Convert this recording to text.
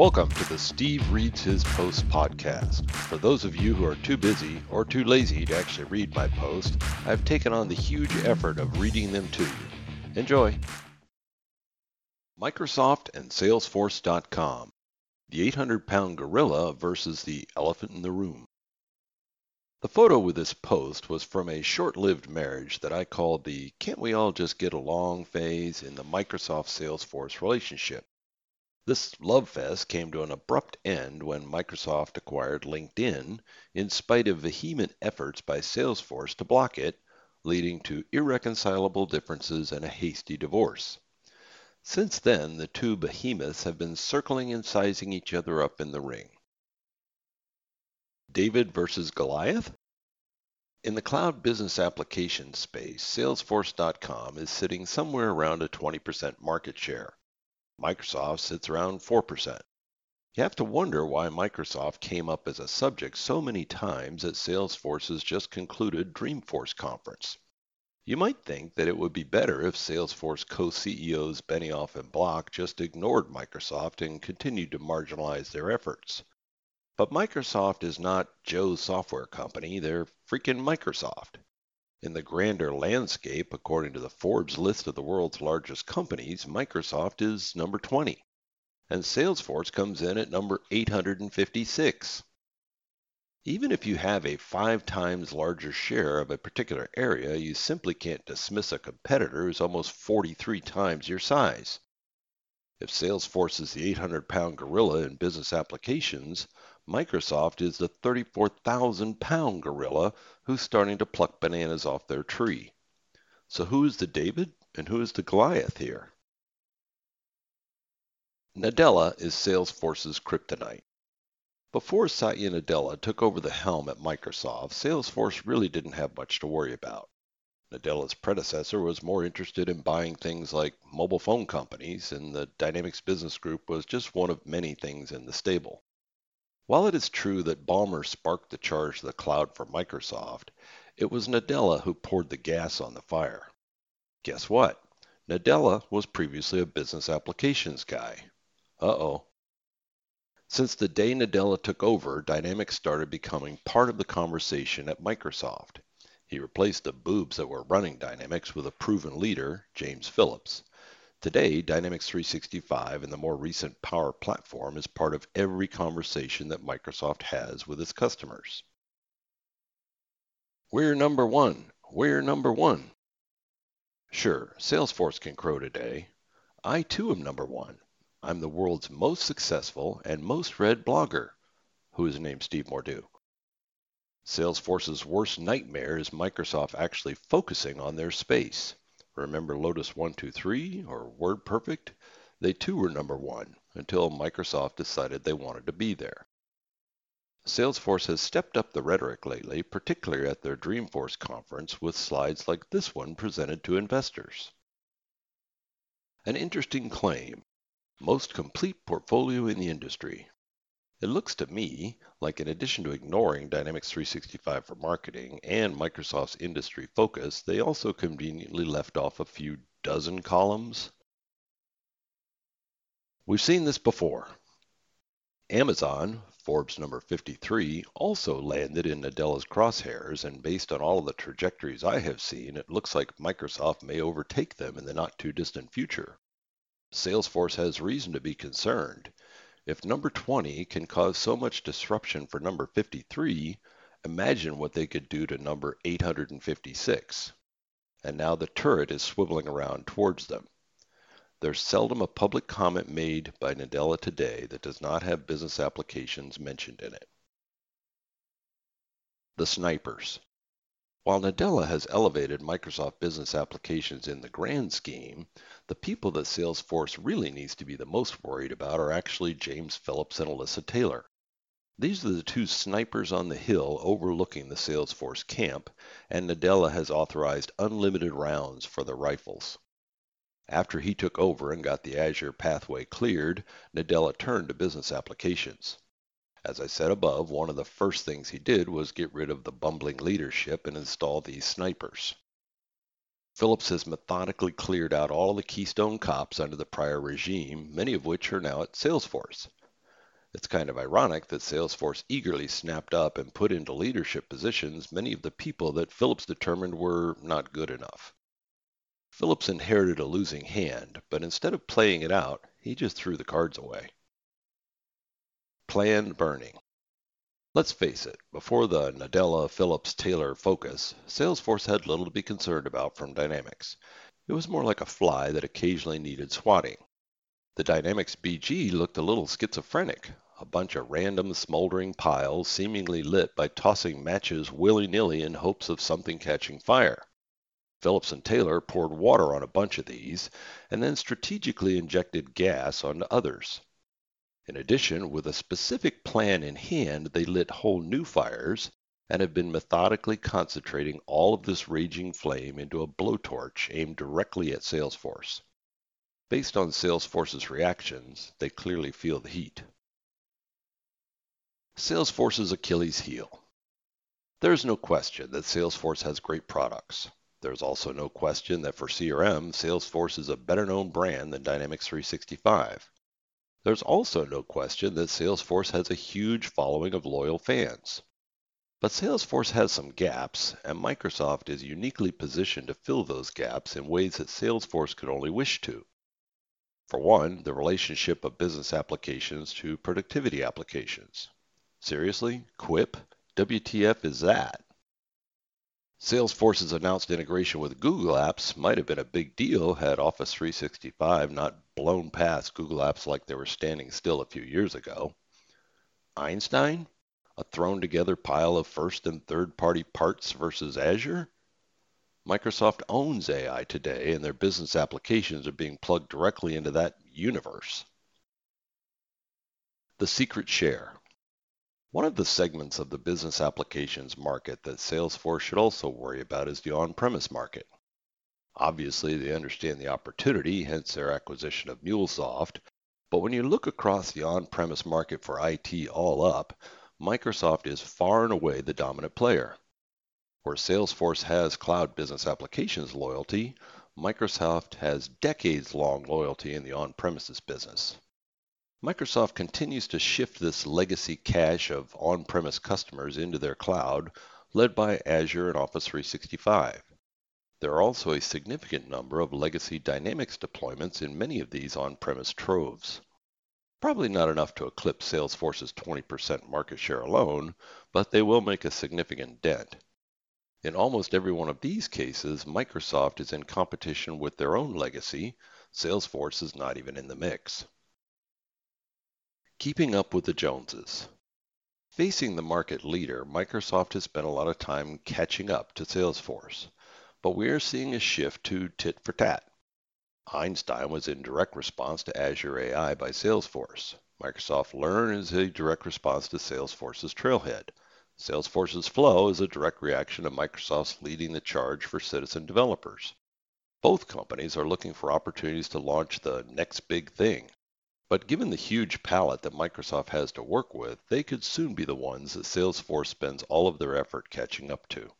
Welcome to the Steve Reads His Post podcast. For those of you who are too busy or too lazy to actually read my post, I've taken on the huge effort of reading them to you. Enjoy. Microsoft and Salesforce.com The 800 pound gorilla versus the elephant in the room. The photo with this post was from a short lived marriage that I called the can't we all just get along phase in the Microsoft Salesforce relationship. This love fest came to an abrupt end when Microsoft acquired LinkedIn, in spite of vehement efforts by Salesforce to block it, leading to irreconcilable differences and a hasty divorce. Since then, the two behemoths have been circling and sizing each other up in the ring. David versus Goliath? In the cloud business application space, Salesforce.com is sitting somewhere around a 20% market share. Microsoft sits around 4%. You have to wonder why Microsoft came up as a subject so many times at Salesforce's just concluded Dreamforce conference. You might think that it would be better if Salesforce co-CEOs Benioff and Block just ignored Microsoft and continued to marginalize their efforts. But Microsoft is not Joe's software company, they're freaking Microsoft. In the grander landscape, according to the Forbes list of the world's largest companies, Microsoft is number 20, and Salesforce comes in at number 856. Even if you have a five times larger share of a particular area, you simply can't dismiss a competitor who's almost 43 times your size. If Salesforce is the 800 pound gorilla in business applications, Microsoft is the 34,000 pound gorilla who's starting to pluck bananas off their tree. So who is the David and who is the Goliath here? Nadella is Salesforce's kryptonite. Before Satya Nadella took over the helm at Microsoft, Salesforce really didn't have much to worry about. Nadella's predecessor was more interested in buying things like mobile phone companies, and the Dynamics Business Group was just one of many things in the stable. While it is true that Ballmer sparked the charge to the cloud for Microsoft, it was Nadella who poured the gas on the fire. Guess what? Nadella was previously a business applications guy. Uh-oh. Since the day Nadella took over, Dynamics started becoming part of the conversation at Microsoft. He replaced the boobs that were running Dynamics with a proven leader, James Phillips. Today, Dynamics 365 and the more recent Power Platform is part of every conversation that Microsoft has with its customers. We're number one. We're number one. Sure, Salesforce can crow today. I too am number one. I'm the world's most successful and most read blogger, who is named Steve Mordue. Salesforce's worst nightmare is Microsoft actually focusing on their space. Remember Lotus 123 or WordPerfect? They too were number one until Microsoft decided they wanted to be there. Salesforce has stepped up the rhetoric lately, particularly at their Dreamforce conference with slides like this one presented to investors. An interesting claim. Most complete portfolio in the industry. It looks to me like in addition to ignoring Dynamics 365 for marketing and Microsoft's industry focus, they also conveniently left off a few dozen columns. We've seen this before. Amazon, Forbes number 53, also landed in Nadella's crosshairs, and based on all of the trajectories I have seen, it looks like Microsoft may overtake them in the not too distant future. Salesforce has reason to be concerned. If number 20 can cause so much disruption for number 53, imagine what they could do to number 856. And now the turret is swiveling around towards them. There's seldom a public comment made by Nadella today that does not have business applications mentioned in it. The snipers. While Nadella has elevated Microsoft business applications in the grand scheme, the people that Salesforce really needs to be the most worried about are actually James Phillips and Alysa Taylor. These are the two snipers on the hill overlooking the Salesforce camp, and Nadella has authorized unlimited rounds for the rifles. After he took over and got the Azure pathway cleared, Nadella turned to business applications. As I said above, one of the first things he did was get rid of the bumbling leadership and install these snipers. Phillips has methodically cleared out all the Keystone cops under the prior regime, many of which are now at Salesforce. It's kind of ironic that Salesforce eagerly snapped up and put into leadership positions many of the people that Phillips determined were not good enough. Phillips inherited a losing hand, but instead of playing it out, he just threw the cards away. Planned burning. Let's face it, before the Nadella Phillips Taylor focus, Salesforce had little to be concerned about from Dynamics. It was more like a fly that occasionally needed swatting. The Dynamics BG looked a little schizophrenic, a bunch of random smoldering piles seemingly lit by tossing matches willy-nilly in hopes of something catching fire. Phillips and Taylor poured water on a bunch of these and then strategically injected gas onto others. In addition, with a specific plan in hand, they lit whole new fires and have been methodically concentrating all of this raging flame into a blowtorch aimed directly at Salesforce. Based on Salesforce's reactions, they clearly feel the heat. Salesforce's Achilles heel. There's no question that Salesforce has great products. There's also no question that for CRM, Salesforce is a better known brand than Dynamics 365. There's also no question that Salesforce has a huge following of loyal fans. But Salesforce has some gaps, and Microsoft is uniquely positioned to fill those gaps in ways that Salesforce could only wish to. For one, the relationship of business applications to productivity applications. Seriously? Quip? WTF is that? Salesforce's announced integration with Google Apps might have been a big deal had Office 365 not blown past Google Apps like they were standing still a few years ago. Einstein? A thrown together pile of first and third party parts versus Azure? Microsoft owns AI today, and their business applications are being plugged directly into that universe. The secret share. One of the segments of the business applications market that Salesforce should also worry about is the on-premise market. Obviously, they understand the opportunity, hence their acquisition of MuleSoft, but when you look across the on-premise market for IT all up, Microsoft is far and away the dominant player. Where Salesforce has cloud business applications loyalty, Microsoft has decades long loyalty in the on premises business. Microsoft continues to shift this legacy cache of on premise customers into their cloud, led by Azure and Office 365. There are also a significant number of legacy Dynamics deployments in many of these on premise troves. Probably not enough to eclipse Salesforce's 20% market share alone, but they will make a significant dent. In almost every one of these cases, Microsoft is in competition with their own legacy. Salesforce is not even in the mix. Keeping up with the Joneses. Facing the market leader, Microsoft has spent a lot of time catching up to Salesforce, but we are seeing a shift to tit for tat. Einstein was in direct response to Azure AI by Salesforce. Microsoft Learn is a direct response to Salesforce's Trailhead. Salesforce's Flow is a direct reaction to Microsoft's leading the charge for citizen developers. Both companies are looking for opportunities to launch the next big thing. But given the huge palette that Microsoft has to work with, they could soon be the ones that Salesforce spends all of their effort catching up to.